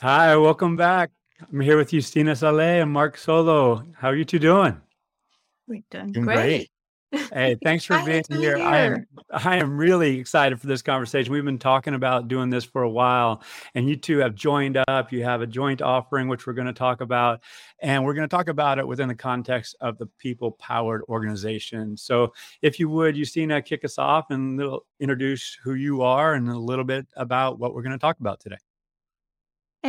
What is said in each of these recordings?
Hi, welcome back. I'm here with Justina Saleh and Mark Solo. How are you two doing? We're doing Doing great. great. Hey, thanks for being Excited to be here. I am. I am really excited for this conversation. We've been talking about doing this for a while, and you two have joined up. You have a joint offering, which we're going to talk about, and we're going to talk about it within the context of the people-powered organization. So, if you would, Justina, kick us off and little, introduce who you are and a little bit about what we're going to talk about today.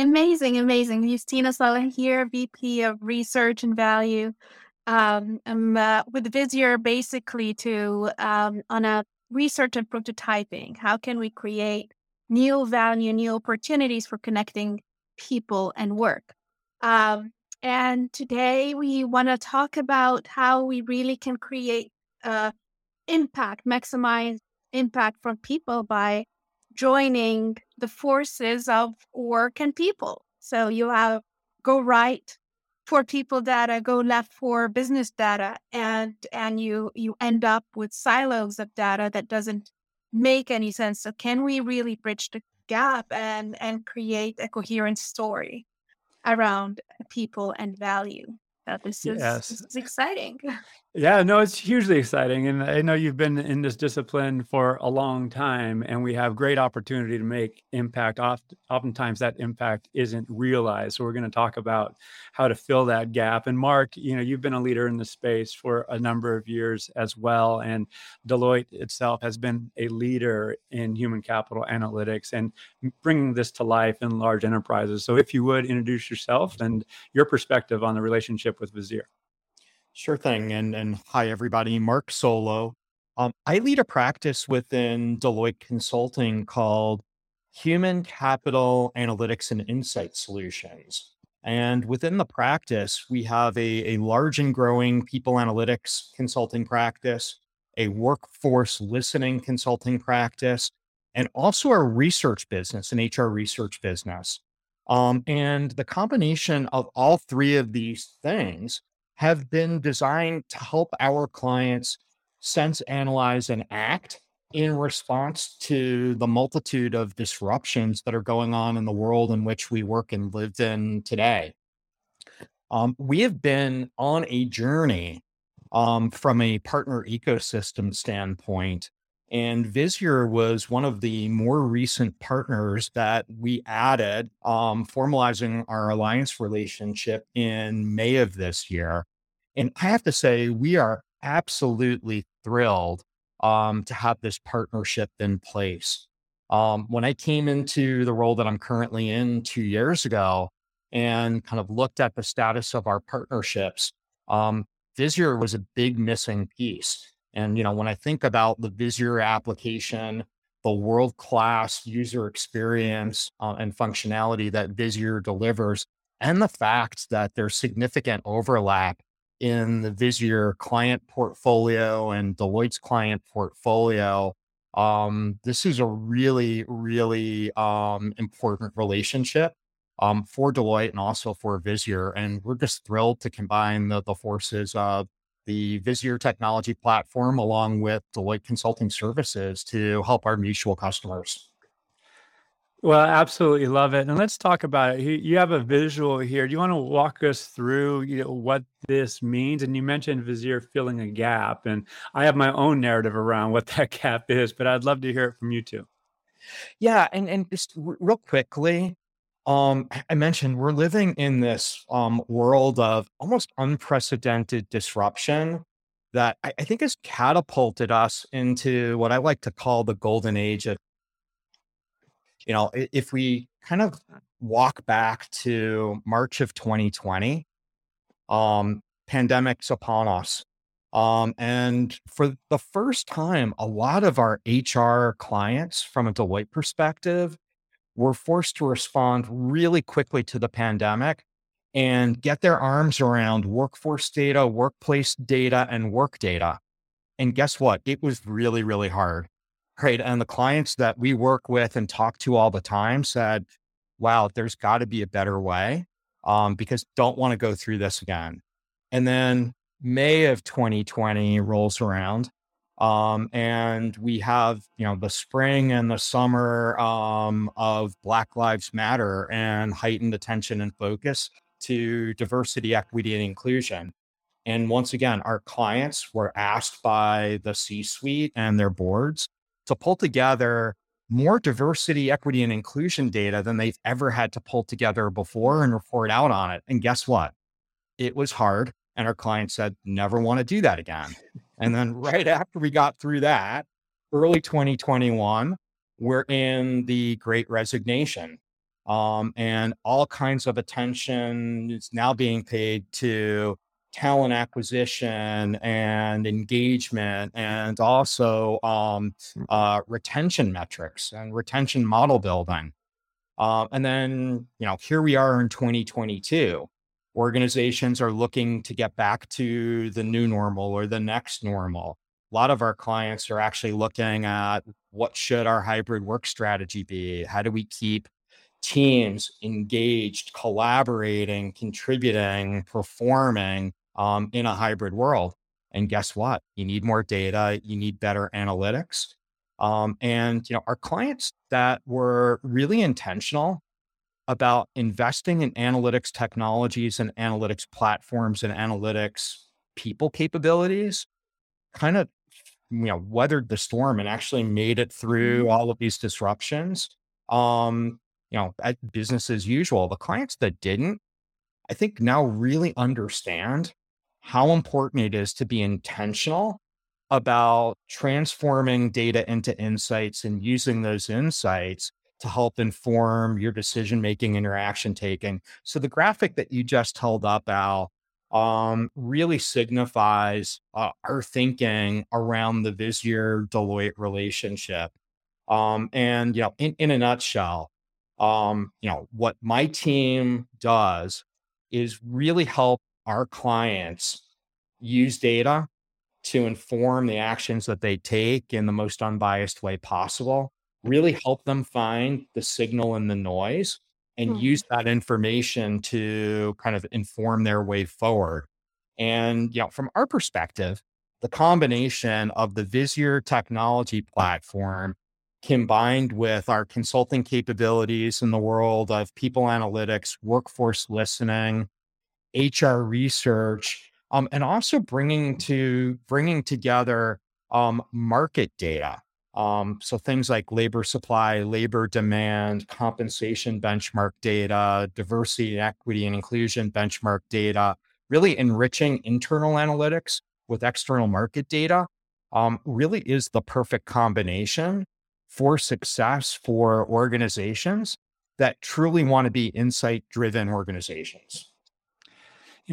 Amazing, amazing. Justina Saleh here, VP of Research and Value. Um, I'm uh, with Visier basically to um, on a research and prototyping. How can we create new value, new opportunities for connecting people and work? Um, and today we want to talk about how we really can create uh, impact, maximize impact from people by joining the forces of work and people. So you have go right for people data, go left for business data, and and you you end up with silos of data that doesn't make any sense. So can we really bridge the gap and and create a coherent story around people and value? Uh, this is this is exciting. Yeah, no, it's hugely exciting. And I know you've been in this discipline for a long time, and we have great opportunity to make impact. Oft, oftentimes that impact isn't realized. So we're going to talk about how to fill that gap. And Mark, you know, you've been a leader in the space for a number of years as well. And Deloitte itself has been a leader in human capital analytics and bringing this to life in large enterprises. So if you would introduce yourself and your perspective on the relationship with Visier. Sure thing. And and hi everybody. Mark Solo. Um, I lead a practice within Deloitte Consulting called Human Capital Analytics and Insight Solutions. And within the practice, we have a, a large and growing people analytics consulting practice, a workforce listening consulting practice, and also a research business, an HR research business. Um, and the combination of all three of these things have been designed to help our clients sense, analyze, and act in response to the multitude of disruptions that are going on in the world in which we work and live in today. Um, we have been on a journey um, from a partner ecosystem standpoint. And Visier was one of the more recent partners that we added, um, formalizing our alliance relationship in May of this year. And I have to say, we are absolutely thrilled um, to have this partnership in place. Um, when I came into the role that I'm currently in two years ago and kind of looked at the status of our partnerships, um, Visier was a big missing piece. And, you know, when I think about the Visier application, the world class user experience uh, and functionality that Visier delivers, and the fact that there's significant overlap in the Visier client portfolio and Deloitte's client portfolio, um, this is a really, really um, important relationship um, for Deloitte and also for Visier. And we're just thrilled to combine the, the forces of the Visier technology platform along with Deloitte Consulting Services to help our mutual customers. Well, absolutely love it. And let's talk about it. You have a visual here. Do you want to walk us through, you know, what this means? And you mentioned Visier filling a gap, and I have my own narrative around what that gap is, but I'd love to hear it from you too. Yeah, and and just r- real quickly, um, I I mentioned we're living in this um, world of almost unprecedented disruption that I, I think has catapulted us into what I like to call the golden age of, you know, if we kind of walk back to March of 2020, um, pandemics upon us. Um, and for the first time, a lot of our HR clients from a Deloitte perspective were forced to respond really quickly to the pandemic and get their arms around workforce data, workplace data, and work data. And guess what? It was really, really hard. Right. And the clients that we work with and talk to all the time said, wow, there's got to be a better way um, because don't want to go through this again. And then May of 2020 rolls around. Um, and we have, you know, the spring and the summer um, of Black Lives Matter and heightened attention and focus to diversity, equity, and inclusion. And once again, our clients were asked by the C suite and their boards to pull together more diversity, equity, and inclusion data than they've ever had to pull together before and report out on it. And guess what? It was hard. And our client said, never want to do that again. And then right after we got through that, early 2021, we're in the great resignation. Um, and all kinds of attention is now being paid to talent acquisition and engagement and also um, hmm. uh, retention metrics and retention model building. Um, and then, you know, here we are in 2022 organizations are looking to get back to the new normal or the next normal. A lot of our clients are actually looking at what should our hybrid work strategy be? How do we keep teams engaged, collaborating, contributing, performing um, in a hybrid world? And guess what? You need more data, you need better analytics. Um, and you know, our clients that were really intentional about investing in analytics technologies and analytics platforms and analytics people capabilities kind of you know weathered the storm and actually made it through mm-hmm. all of these disruptions um you know at business as usual the clients that didn't i think now really understand how important it is to be intentional about transforming data into insights and using those insights to help inform your decision making and your action taking. So the graphic that you just held up, Al, um, really signifies uh, our thinking around the Visier Deloitte relationship. Um, and you know, in, in a nutshell, um, you know, what my team does is really help our clients use data to inform the actions that they take in the most unbiased way possible really help them find the signal and the noise and mm-hmm. use that information to kind of inform their way forward. And, you know, from our perspective, the combination of the Visier technology platform combined with our consulting capabilities in the world of people analytics, workforce listening, HR research, um, and also bringing to bringing together um, market data um, so things like labor supply, labor demand, compensation benchmark data, diversity, and equity, and inclusion benchmark data, really enriching internal analytics with external market data um, really is the perfect combination for success for organizations that truly want to be insight driven organizations.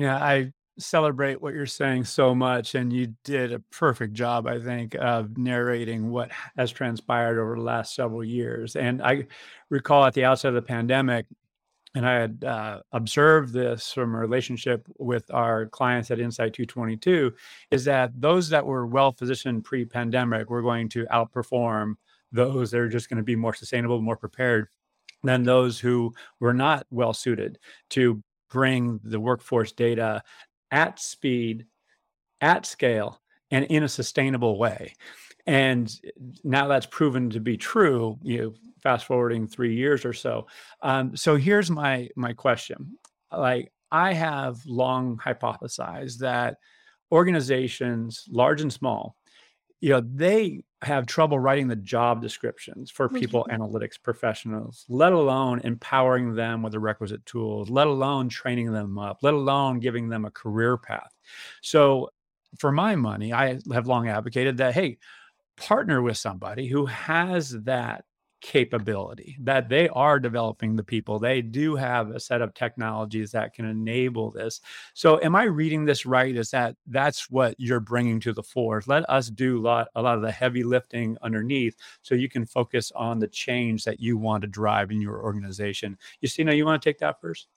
Know, I celebrate what you're saying so much and you did a perfect job i think of narrating what has transpired over the last several years and i recall at the outset of the pandemic and i had uh, observed this from a relationship with our clients at Insight222 is that those that were well positioned pre-pandemic were going to outperform those that are just going to be more sustainable more prepared than those who were not well suited to bring the workforce data at speed, at scale, and in a sustainable way. And now that's proven to be true. You know, fast forwarding three years or so. Um, so here's my my question: like I have long hypothesized that organizations, large and small, you know, they have trouble writing the job descriptions for people mm-hmm. analytics professionals, let alone empowering them with the requisite tools, let alone training them up, let alone giving them a career path. So, for my money, I have long advocated that, hey, partner with somebody who has that capability that they are developing the people. They do have a set of technologies that can enable this. So am i reading this right? Is that that's what you're bringing to the fore? Let us do a lot, a lot of the heavy lifting underneath so you can focus on the change that you want to drive in your organization. Justina, you want to take that first?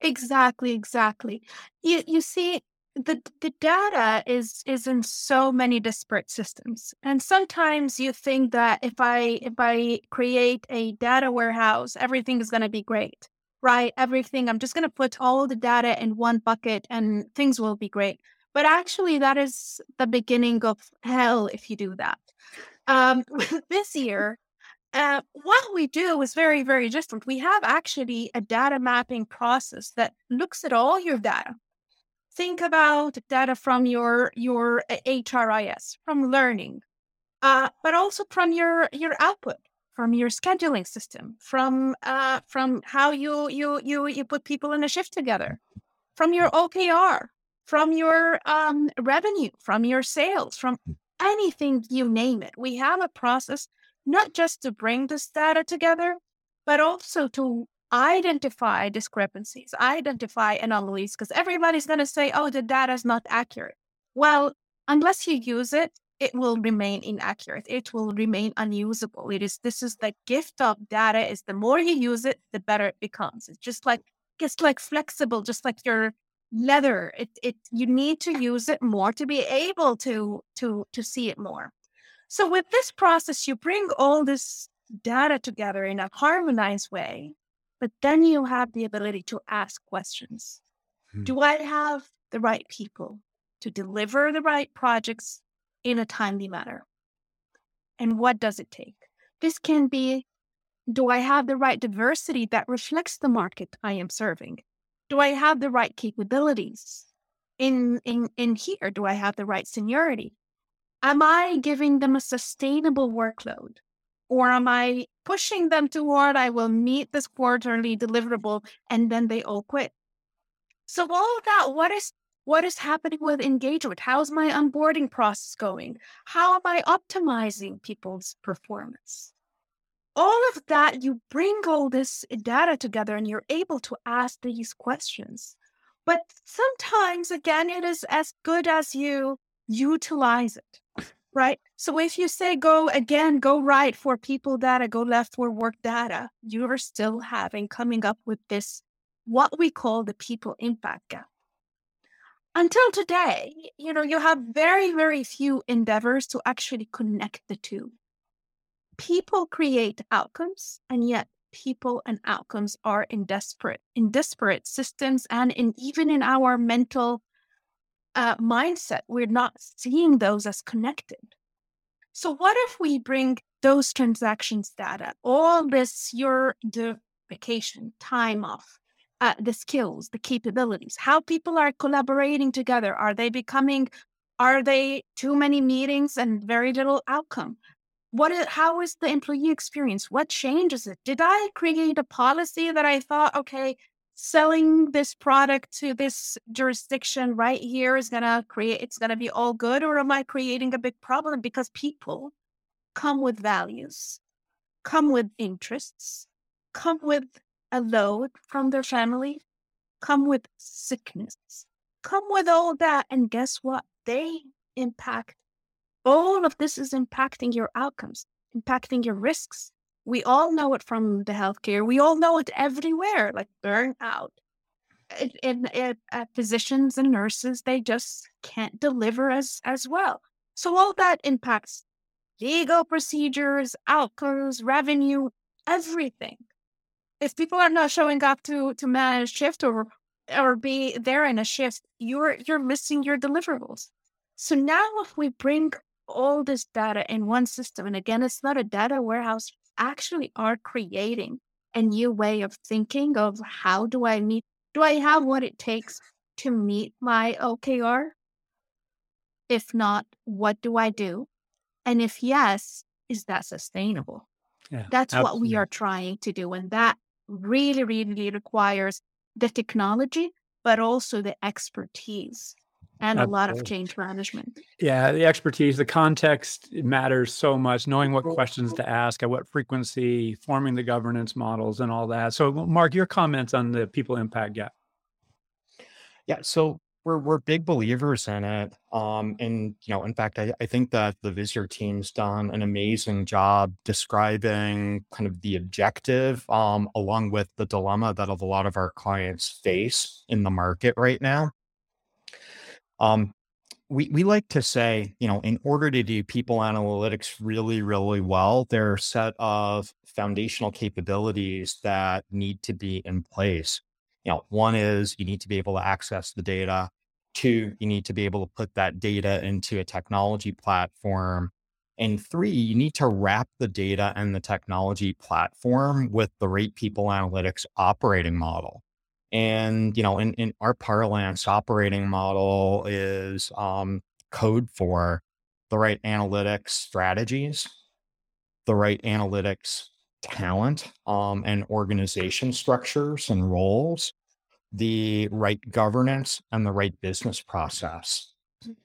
Exactly exactly. You, you see the the data is is in so many disparate systems and sometimes you think that if i if i create a data warehouse everything is going to be great right everything i'm just going to put all the data in one bucket and things will be great But actually, that is the beginning of hell if you do that. Um, Visier, uh, what we do is very, very different. We have actually a data mapping process that looks at all your data. Think about data from your your HRIS, from learning, uh, but also from your your output, from your scheduling system, from uh, from how you you you you put people in a shift together, from your OKR, from your um, revenue, from your sales, from anything you name it. We have a process not just to bring this data together, but also to identify discrepancies, identify anomalies, because everybody's going to say, oh, the data is not accurate. Well, unless you use it, it will remain inaccurate. It will remain unusable. It is this is the gift of data is the more you use it, the better it becomes. It's just like it's like flexible, just like your leather. It it you need to use it more to be able to to to see it more. So with this process, you bring all this data together in a harmonized way, but then you have the ability to ask questions. Hmm. Do I have the right people to deliver the right projects in a timely manner? And what does it take? This can be do I have the right diversity that reflects the market I am serving? Do I have the right capabilities in, in, in here? Do I have the right seniority? am I giving them a sustainable workload? Or am I pushing them toward I will meet this quarterly deliverable and then they all quit? So all of that, what is what is happening with engagement? How's my onboarding process going? How am I optimizing people's performance? All of that, you bring all this data together and you're able to ask these questions. But sometimes, again, it is as good as you utilize it right? So if you say go again, go right for people data, go left for work data, you are still having coming up with this, what we call the people impact gap. Until today, you know, you have very, very few endeavors to actually connect the two. People create outcomes, and yet people and outcomes are in desperate, in disparate systems, and in even in our mental uh, mindset, we're not seeing those as connected. So, what if we bring those transactions data, all this, your the vacation, time off, uh, the skills, the capabilities, how people are collaborating together? Are they becoming, are they too many meetings and very little outcome? What is, how is the employee experience? What changes it? Did I create a policy that I thought, okay, selling this product to this jurisdiction right here is going to create it's going to be all good or am i creating a big problem? Because people come with values come with interests come with a load from their family come with sickness come with all that and guess what? They impact all of this is impacting your outcomes impacting your risks we all know it from the healthcare. We all know it everywhere, like burnout. In, in, uh, physicians and nurses, they just can't deliver as as well. So all that impacts legal procedures, outcomes, revenue, everything. If people are not showing up to to manage shift or or be there in a shift, you're you're missing your deliverables. So now if we bring all this data in one system, and again, it's not a data warehouse actually are creating a new way of thinking of how do I meet, do I have what it takes to meet my OKR? If not, what do I do? And if yes, is that sustainable? Yeah, That's absolutely. what we are trying to do. And that really, really requires the technology, but also the expertise and a lot of change management. Yeah, the expertise, the context matters so much, knowing what questions to ask, at what frequency, forming the governance models and all that. So Mark, your comments on the people impact gap. Yeah, so we're we're big believers in it. Um, and you know, in fact, I, I think that the Visier team's done an amazing job describing kind of the objective, um, along with the dilemma that a lot of our clients face in the market right now. Um, we, we like to say, you know, in order to do people analytics really, really well, there are a set of foundational capabilities that need to be in place. You know, one is you need to be able to access the data. Two, you need to be able to put that data into a technology platform. And three, you need to wrap the data and the technology platform with the right people analytics operating model. And, you know, in, in our parlance, operating model is um, code for the right analytics strategies, the right analytics talent um, and organization structures and roles, the right governance, and the right business process.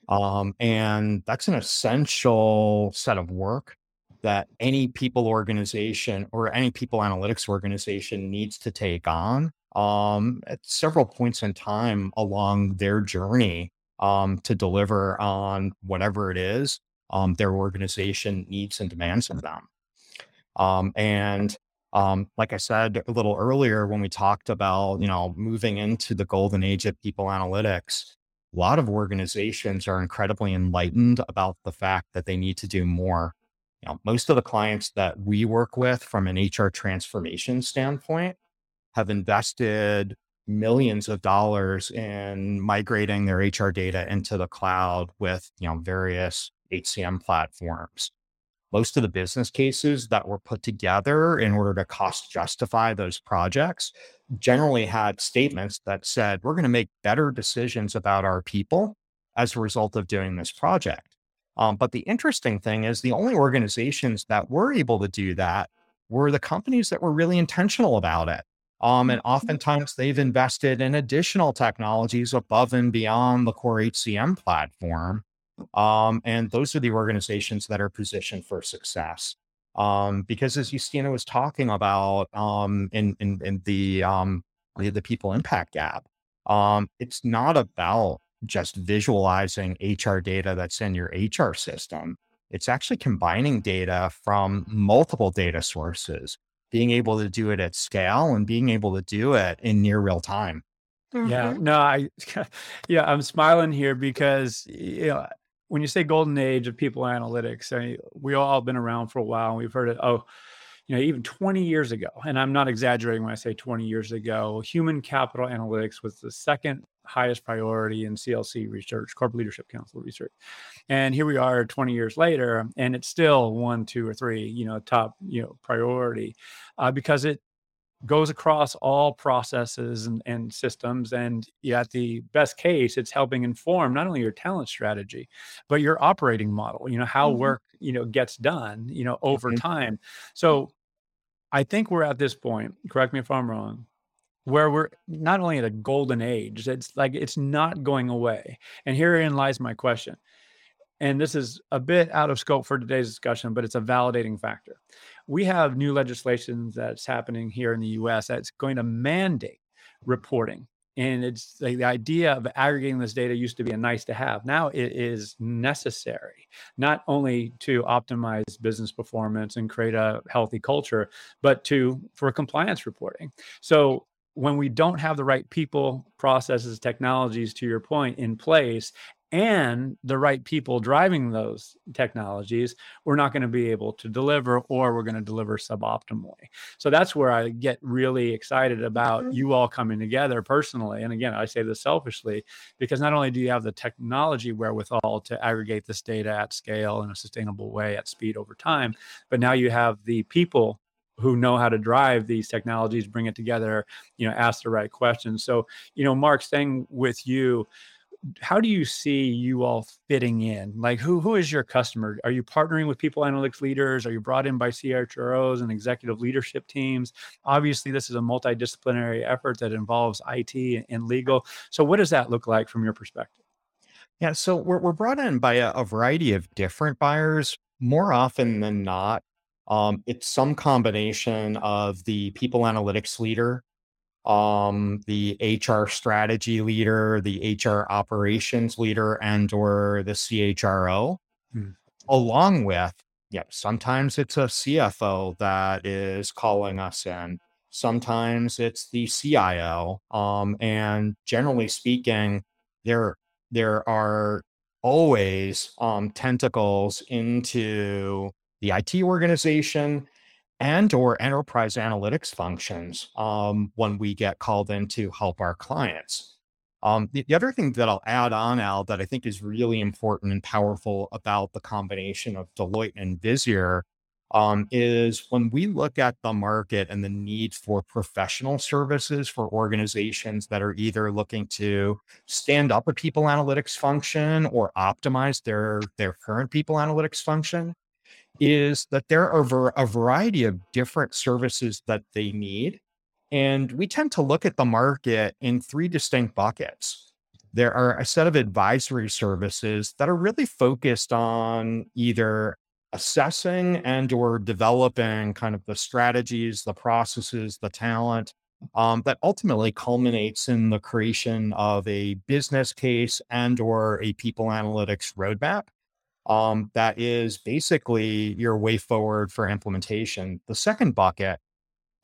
Um, and that's an essential set of work that any people organization or any people analytics organization needs to take on um, at several points in time along their journey um, to deliver on whatever it is um, their organization needs and demands of them. Um, and um, like I said a little earlier when we talked about you know moving into the golden age of people analytics, a lot of organizations are incredibly enlightened about the fact that they need to do more. You know, most of the clients that we work with from an HR transformation standpoint have invested millions of dollars in migrating their HR data into the cloud with, you know, various HCM platforms. Most of the business cases that were put together in order to cost justify those projects generally had statements that said, we're going to make better decisions about our people as a result of doing this project. Um, but the interesting thing is, the only organizations that were able to do that were the companies that were really intentional about it. Um, and mm-hmm. oftentimes they've invested in additional technologies above and beyond the core HCM platform. Um, and those are the organizations that are positioned for success. Um, because as Justina was talking about um, in, in, in the, um, the, the people impact gap, um, it's not about just visualizing HR data that's in your HR system. It's actually combining data from multiple data sources being able to do it at scale and being able to do it in near real time. Yeah, hmm no, I, yeah, I'm smiling here because you know when you say golden age of people analytics, I mean, we all been around for a while and we've heard it. Oh, you know, even 20 years ago, and I'm not exaggerating when I say 20 years ago, human capital analytics was the second highest priority in CLC research, Corporate Leadership Council research. And here we are 20 years later, and it's still one, two, or three, you know, top, you know, priority uh, because it goes across all processes and, and systems. And at the best case, it's helping inform not only your talent strategy, but your operating model, you know, how mm-hmm. work, you know, gets done, you know, over mm-hmm. time. So I think we're at this point, correct me if I'm wrong, where we're not only at a golden age, it's like it's not going away. And herein lies my question. And this is a bit out of scope for today's discussion, but it's a validating factor. We have new legislation that's happening here in the US that's going to mandate reporting. And it's like the idea of aggregating this data used to be a nice to have. Now it is necessary, not only to optimize business performance and create a healthy culture, but to for compliance reporting. So when we don't have the right people, processes, technologies, to your point, in place, and the right people driving those technologies, we're not going to be able to deliver or we're going to deliver suboptimally. So that's where I get really excited about mm-hmm. you all coming together personally. And again, I say this selfishly because not only do you have the technology wherewithal to aggregate this data at scale in a sustainable way at speed over time, but now you have the people who know how to drive these technologies, bring it together, you know, ask the right questions. So, you know, Mark, staying with you, how do you see you all fitting in? Like, who who is your customer? Are you partnering with people analytics leaders? Are you brought in by CHROs and executive leadership teams? Obviously, this is a multidisciplinary effort that involves IT and legal. So, what does that look like from your perspective? Yeah, so we're, we're brought in by a, a variety of different buyers. More often than not, um, it's some combination of the people analytics leader, um, the HR strategy leader, the HR operations leader, and or the CHRO, hmm. along with yeah, sometimes it's a CFO that is calling us in. Sometimes it's the CIO. Um, and generally speaking, there there are always um, tentacles into the IT organization and or enterprise analytics functions um, when we get called in to help our clients. Um, the, the other thing that I'll add on, Al, that I think is really important and powerful about the combination of Deloitte and Visier um, is when we look at the market and the need for professional services for organizations that are either looking to stand up a people analytics function or optimize their their current people analytics function is that there are a variety of different services that they need and we tend to look at the market in three distinct buckets. There are a set of advisory services that are really focused on either assessing and or developing kind of the strategies the processes the talent um, that ultimately culminates in the creation of a business case and or a people analytics roadmap um, that is basically your way forward for implementation the second bucket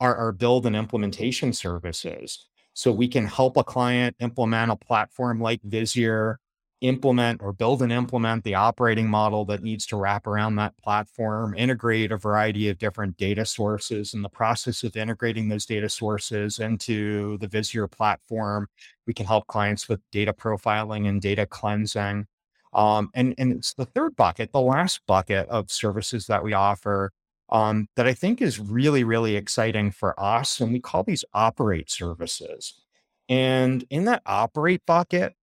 are our build and implementation services so we can help a client implement a platform like visier implement or build and implement the operating model that needs to wrap around that platform, integrate a variety of different data sources. and the process of integrating those data sources into the Visier platform, we can help clients with data profiling and data cleansing. Um, and, and it's the third bucket, the last bucket of services that we offer um, that I think is really, really exciting for us. And we call these operate services. And in that operate bucket,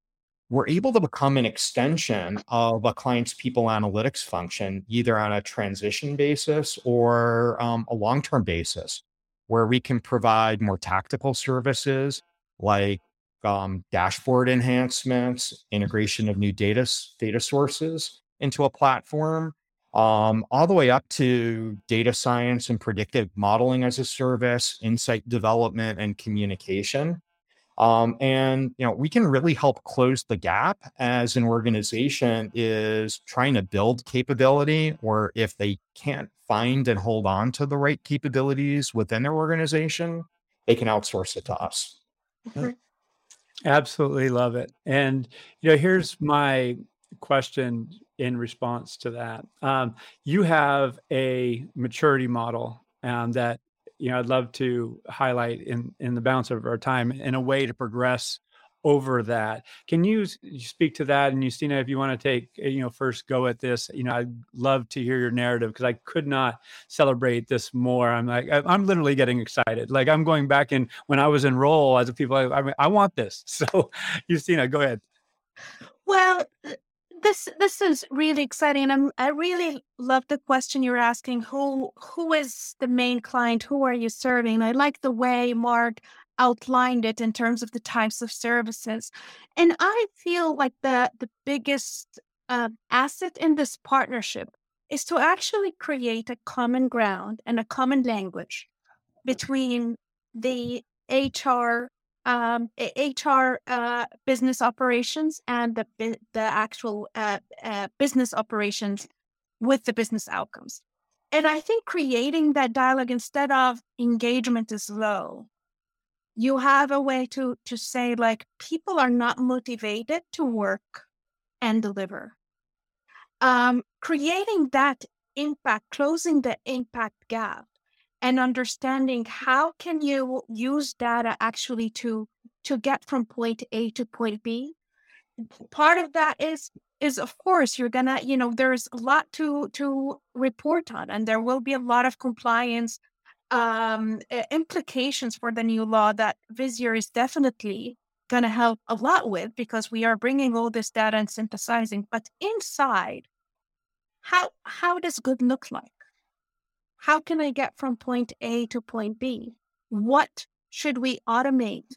we're able to become an extension of a client's people analytics function, either on a transition basis or um, a long term basis, where we can provide more tactical services like um, dashboard enhancements, integration of new data, data sources into a platform, um, all the way up to data science and predictive modeling as a service, insight development, and communication. Um, and you know, we can really help close the gap as an organization is trying to build capability, or if they can't find and hold on to the right capabilities within their organization, they can outsource it to us. Mm-hmm. Absolutely love it. And you know, here's my question in response to that. Um, you have a maturity model um, that you know, I'd love to highlight in in the balance of our time in a way to progress over that. Can you speak to that? And Justina, if you want to take, eh, you know, first go at this, you know, I'd love to hear your narrative because I could not celebrate this more. I'm like, I'm literally getting excited. Like I'm going back in when I was in role as a people, I, I, mean, I want this. So Justina, go ahead. Well, this this is really exciting and I'm, i really love the question you're asking who who is the main client who are you serving i like the way mark outlined it in terms of the types of services and i feel like the the biggest uh, asset in this partnership is to actually create a common ground and a common language between the hr um, HR uh, business operations and the the actual uh, uh, business operations with the business outcomes. And I think creating that dialogue instead of engagement is low. You have a way to to say like people are not motivated to work and deliver. Um, creating that impact, closing the impact gap and understanding how can you use data actually to to get from point A to point B. Part of that is is of course you're gonna you know there's a lot to to report on and there will be a lot of compliance um, implications for the new law that Visier is definitely going to help a lot with because we are bringing all this data and synthesizing. But inside, how how does good look like? How can I get from point A to point B? What should we automate?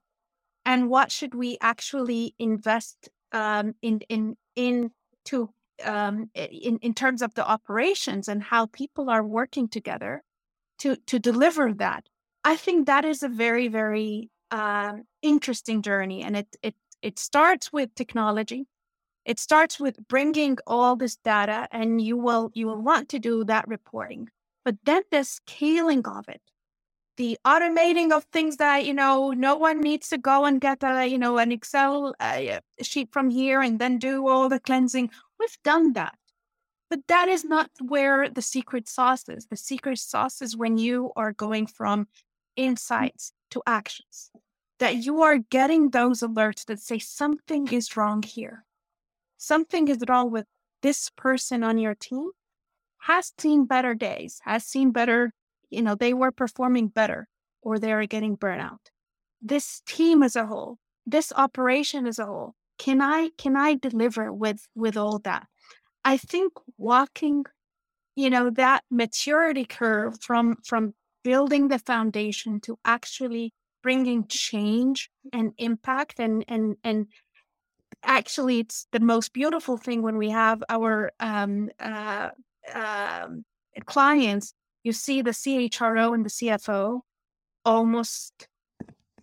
And what should we actually invest um, in in into um, in in terms of the operations and how people are working together to to deliver that? I think that is a very very um, interesting journey, and it it it starts with technology. It starts with bringing all this data, and you will you will want to do that reporting. But then the scaling of it, the automating of things that, you know, no one needs to go and get a, you know, an Excel uh, sheet from here and then do all the cleansing. We've done that. But that is not where the secret sauce is. The secret sauce is when you are going from mm. insights to actions. that you are getting those alerts that say something is wrong here. Something is wrong with this person on your team has seen better days, has seen better, you know, they were performing better or they are getting burnout. This team as a whole, this operation as a whole, can I can I deliver with with all that? I think walking, you know, that maturity curve from from building the foundation to actually bringing change and impact and and and actually it's the most beautiful thing when we have our um, uh, um, clients you see the chro and the cfo almost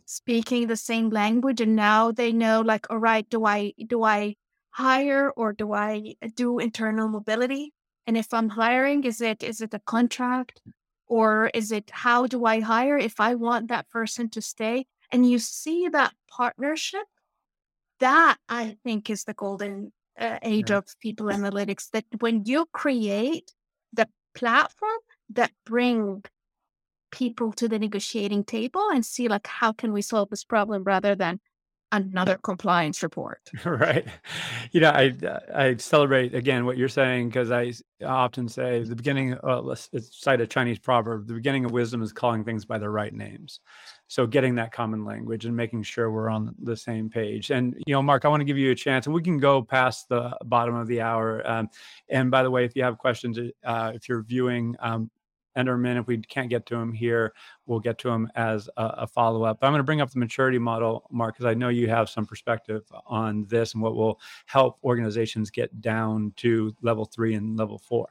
speaking the same language and now they know like all right do i do i hire or do i do internal mobility and if i'm hiring is it is it a contract or is it how do i hire if i want that person to stay and you see that partnership that I think is the golden uh, age yeah. of people analytics. That when you create the platform that bring people to the negotiating table and see like how can we solve this problem rather than another compliance report. right. You know, I I celebrate again what you're saying because I often say the beginning. Uh, let's, let's cite a Chinese proverb: "The beginning of wisdom is calling things by their right names." So, getting that common language and making sure we're on the same page. And you know, Mark, I want to give you a chance, and we can go past the bottom of the hour. Um, and by the way, if you have questions, uh, if you're viewing. Um, Enderman. If we can't get to him here, we'll get to him as a, a follow up. I'm going to bring up the maturity model, Mark, because I know you have some perspective on this and what will help organizations get down to level three and level four.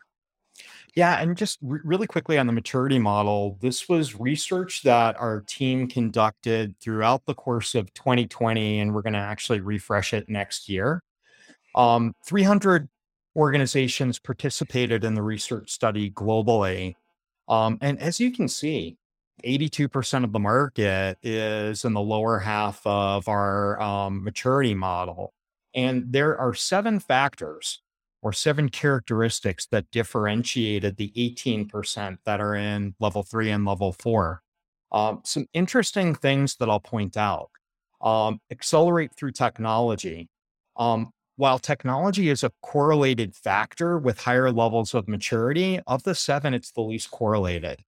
Yeah, and just re- really quickly on the maturity model, this was research that our team conducted throughout the course of 2020, and we're going to actually refresh it next year. Um, 300 organizations participated in the research study globally. Um, and as you can see, 82% of the market is in the lower half of our um, maturity model. And there are seven factors or seven characteristics that differentiated the 18% that are in level three and level four. Um, some interesting things that I'll point out um, accelerate through technology. Um, while technology is a correlated factor with higher levels of maturity, of the seven, it's the least correlated.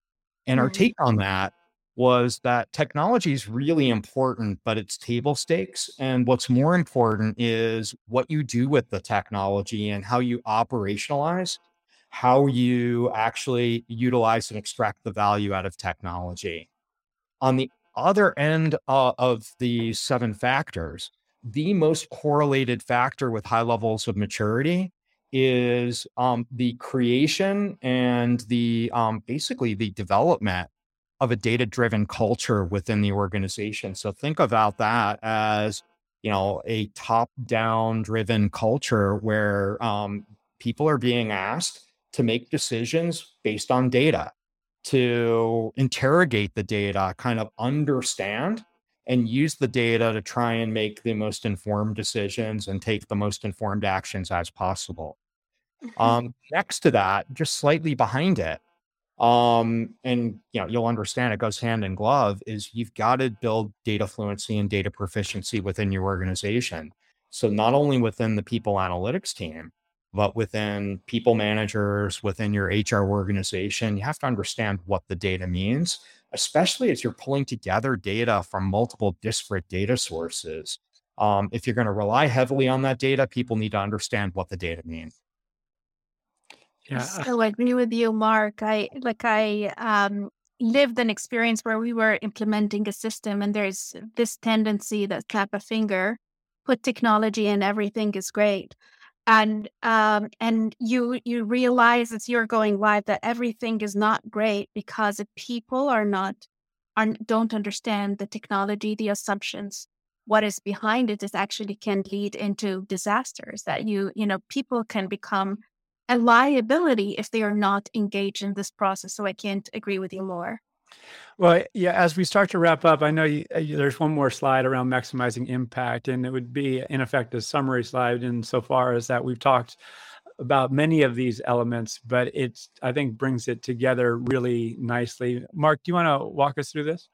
And our take on that was that technology is really important, but it's table stakes. And what's more important is what you do with the technology and how you operationalize, how you actually utilize and extract the value out of technology. On the other end uh, of the seven factors, the most correlated factor with high levels of maturity is um, the creation and the um, basically the development of a data driven culture within the organization. So think about that as you know a top down driven culture where um, people are being asked to make decisions based on data, to interrogate the data, kind of understand and use the data to try and make the most informed decisions and take the most informed actions as possible. Mm-hmm. Um, next to that, just slightly behind it, um, and you know you'll understand it goes hand in glove. Is you've got to build data fluency and data proficiency within your organization. So not only within the people analytics team, but within people managers, within your HR organization, you have to understand what the data means especially as you're pulling together data from multiple disparate data sources. Um, if you're going to rely heavily on that data, people need to understand what the data means. Yeah. So I agree with you, Mark. I like I um, lived an experience where we were implementing a system, and there's this tendency that clap a finger, put technology and everything is great and um and you you realize as you're going live that everything is not great because if people are not are don't understand the technology the assumptions. What is behind it is actually can lead into disasters that you you know people can become a liability if they are not engaged in this process so i can't agree with you more well, yeah, as we start to wrap up, I know you, uh, there's one more slide around maximizing impact, and it would be, in effect, a summary slide insofar as that we've talked about many of these elements, but it's, I think, brings it together really nicely. Mark, do you want to walk us through this?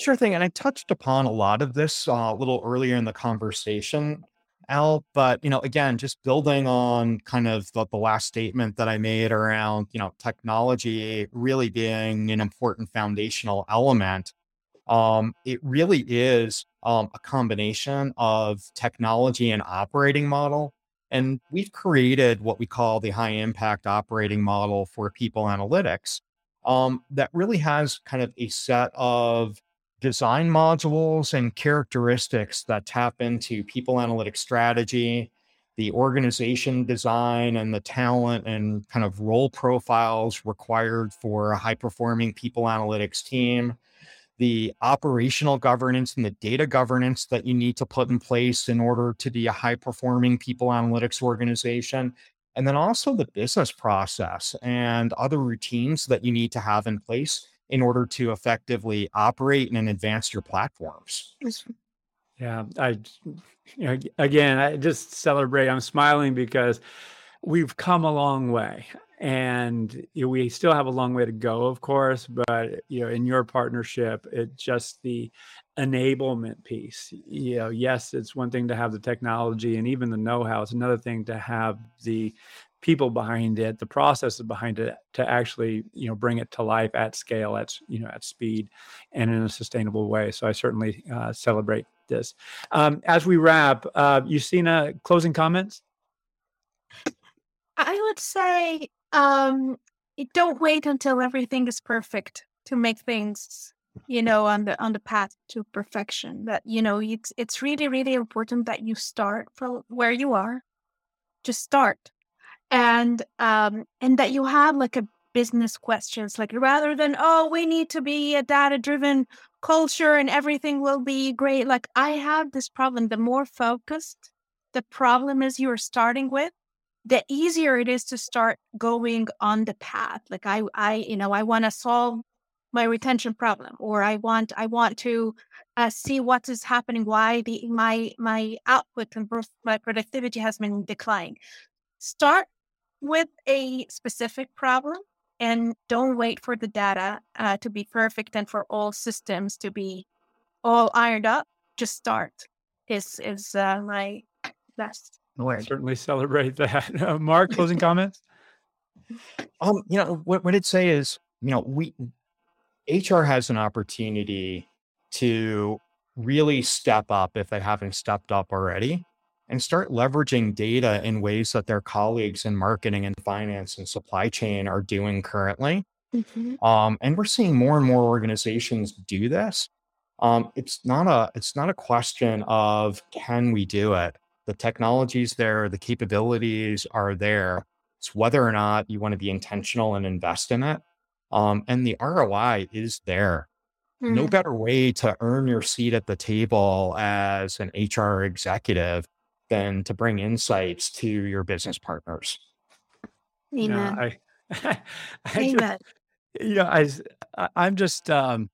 Sure thing. And I touched upon a lot of this uh, a little earlier in the conversation, Al. But you know, again, just building on kind of the, the last statement that I made around you know technology really being an important foundational element. Um, it really is um, a combination of technology and operating model. And we've created what we call the high impact operating model for people analytics um, that really has kind of a set of design modules and characteristics that tap into people analytics strategy, the organization design, and the talent and kind of role profiles required for a high performing people analytics team, the operational governance and the data governance that you need to put in place in order to be a high performing people analytics organization. And then also the business process and other routines that you need to have in place in order to effectively operate and advance your platforms. Yeah, I, you know, again, I just celebrate. I'm smiling because we've come a long way and you know, we still have a long way to go of course but you know in your partnership it just the enablement piece you know yes it's one thing to have the technology and even the know-how it's another thing to have the people behind it the processes behind it to actually you know bring it to life at scale at you know at speed and in a sustainable way. So i certainly uh, celebrate this. Um, as we wrap uh, a closing comments? I would say um don't wait until everything is perfect to make things you know on the on the path to perfection. That you know it's it's really really important that you start from where you are. Just start and um and that you have like a business questions like rather than oh we need to be a data driven culture and everything will be great like i have this problem the more focused the problem is you're starting with the easier it is to start going on the path like i i you know i want to solve my retention problem or i want i want to uh, see what is happening why the my my output and my productivity has been declining. Start with a specific problem and don't wait for the data uh, to be perfect and for all systems to be all ironed up just start is is uh, my best word. Certainly celebrate that. Uh, Mark, closing comments? Um, you know, what, what I'd say is, you know, we HR has an opportunity to really step up if they haven't stepped up already and start leveraging data in ways that their colleagues in marketing and finance and supply chain are doing currently. Mm-hmm. Um, and we're seeing more and more organizations do this. Um, it's not a it's not a question of can we do it the technology's there, the capabilities are there. It's whether or not you want to be intentional and invest in it. Um, and the ROI is there. Mm-hmm. No better way to earn your seat at the table as an HR executive than to bring insights to your business partners. Amen. Yeah, I, I Amen. Just, you know, I, I'm just, um,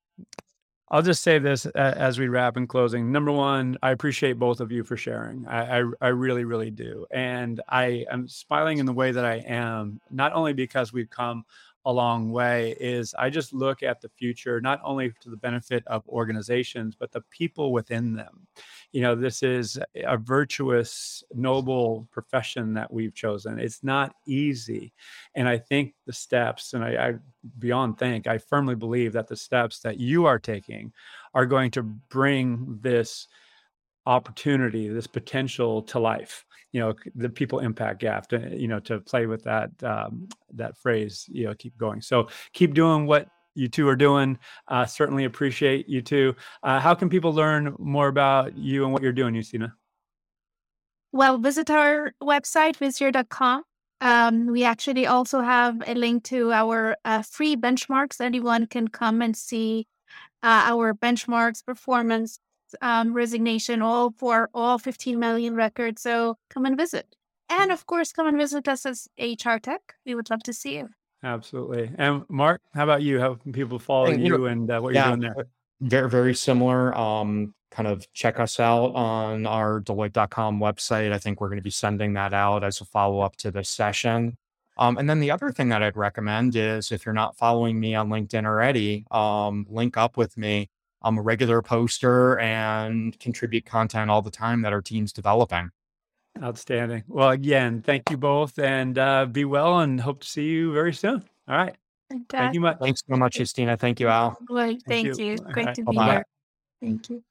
I'll just say this as we wrap in closing. Number one, I appreciate both of you for sharing. I, I, I, really, really do. And I am smiling in the way that I am, not only because we've come a long way is I just look at the future, not only to the benefit of organizations, but the people within them. You know, this is a virtuous, noble profession that we've chosen. It's not easy. And I think the steps, and I, I beyond think, I firmly believe that the steps that you are taking are going to bring this opportunity, this potential to life. You know, the people impact gap. To, you know, to play with that um, that phrase. You know, keep going. So keep doing what you two are doing. Uh, certainly appreciate you two. Uh, how can people learn more about you and what you're doing, Justina? Well, visit our website, visier.com. Um, we actually also have a link to our uh, free benchmarks. Anyone can come and see uh, our benchmarks, performance, um, resignation, all for all 15 million records. So come and visit. And of course, come and visit us as HR Tech. We would love to see you. Absolutely. And Mark, how about you? How can people follow and, you, know, and uh, what yeah, you're doing there? Very, very similar. Um, kind of check us out on our Deloitte.com website. I think we're going to be sending that out as a follow up to this session. Um, and then the other thing that I'd recommend is if you're not following me on LinkedIn already, um, link up with me I'm a regular poster and contribute content all the time that our team's developing. Outstanding. Well, again, thank you both and uh, be well and hope to see you very soon. All right. Thank you much. Thanks so much, Justina. Thank you, Al. Well, Thank thank you. you. All Great right. to be Bye-bye. here. Thank you.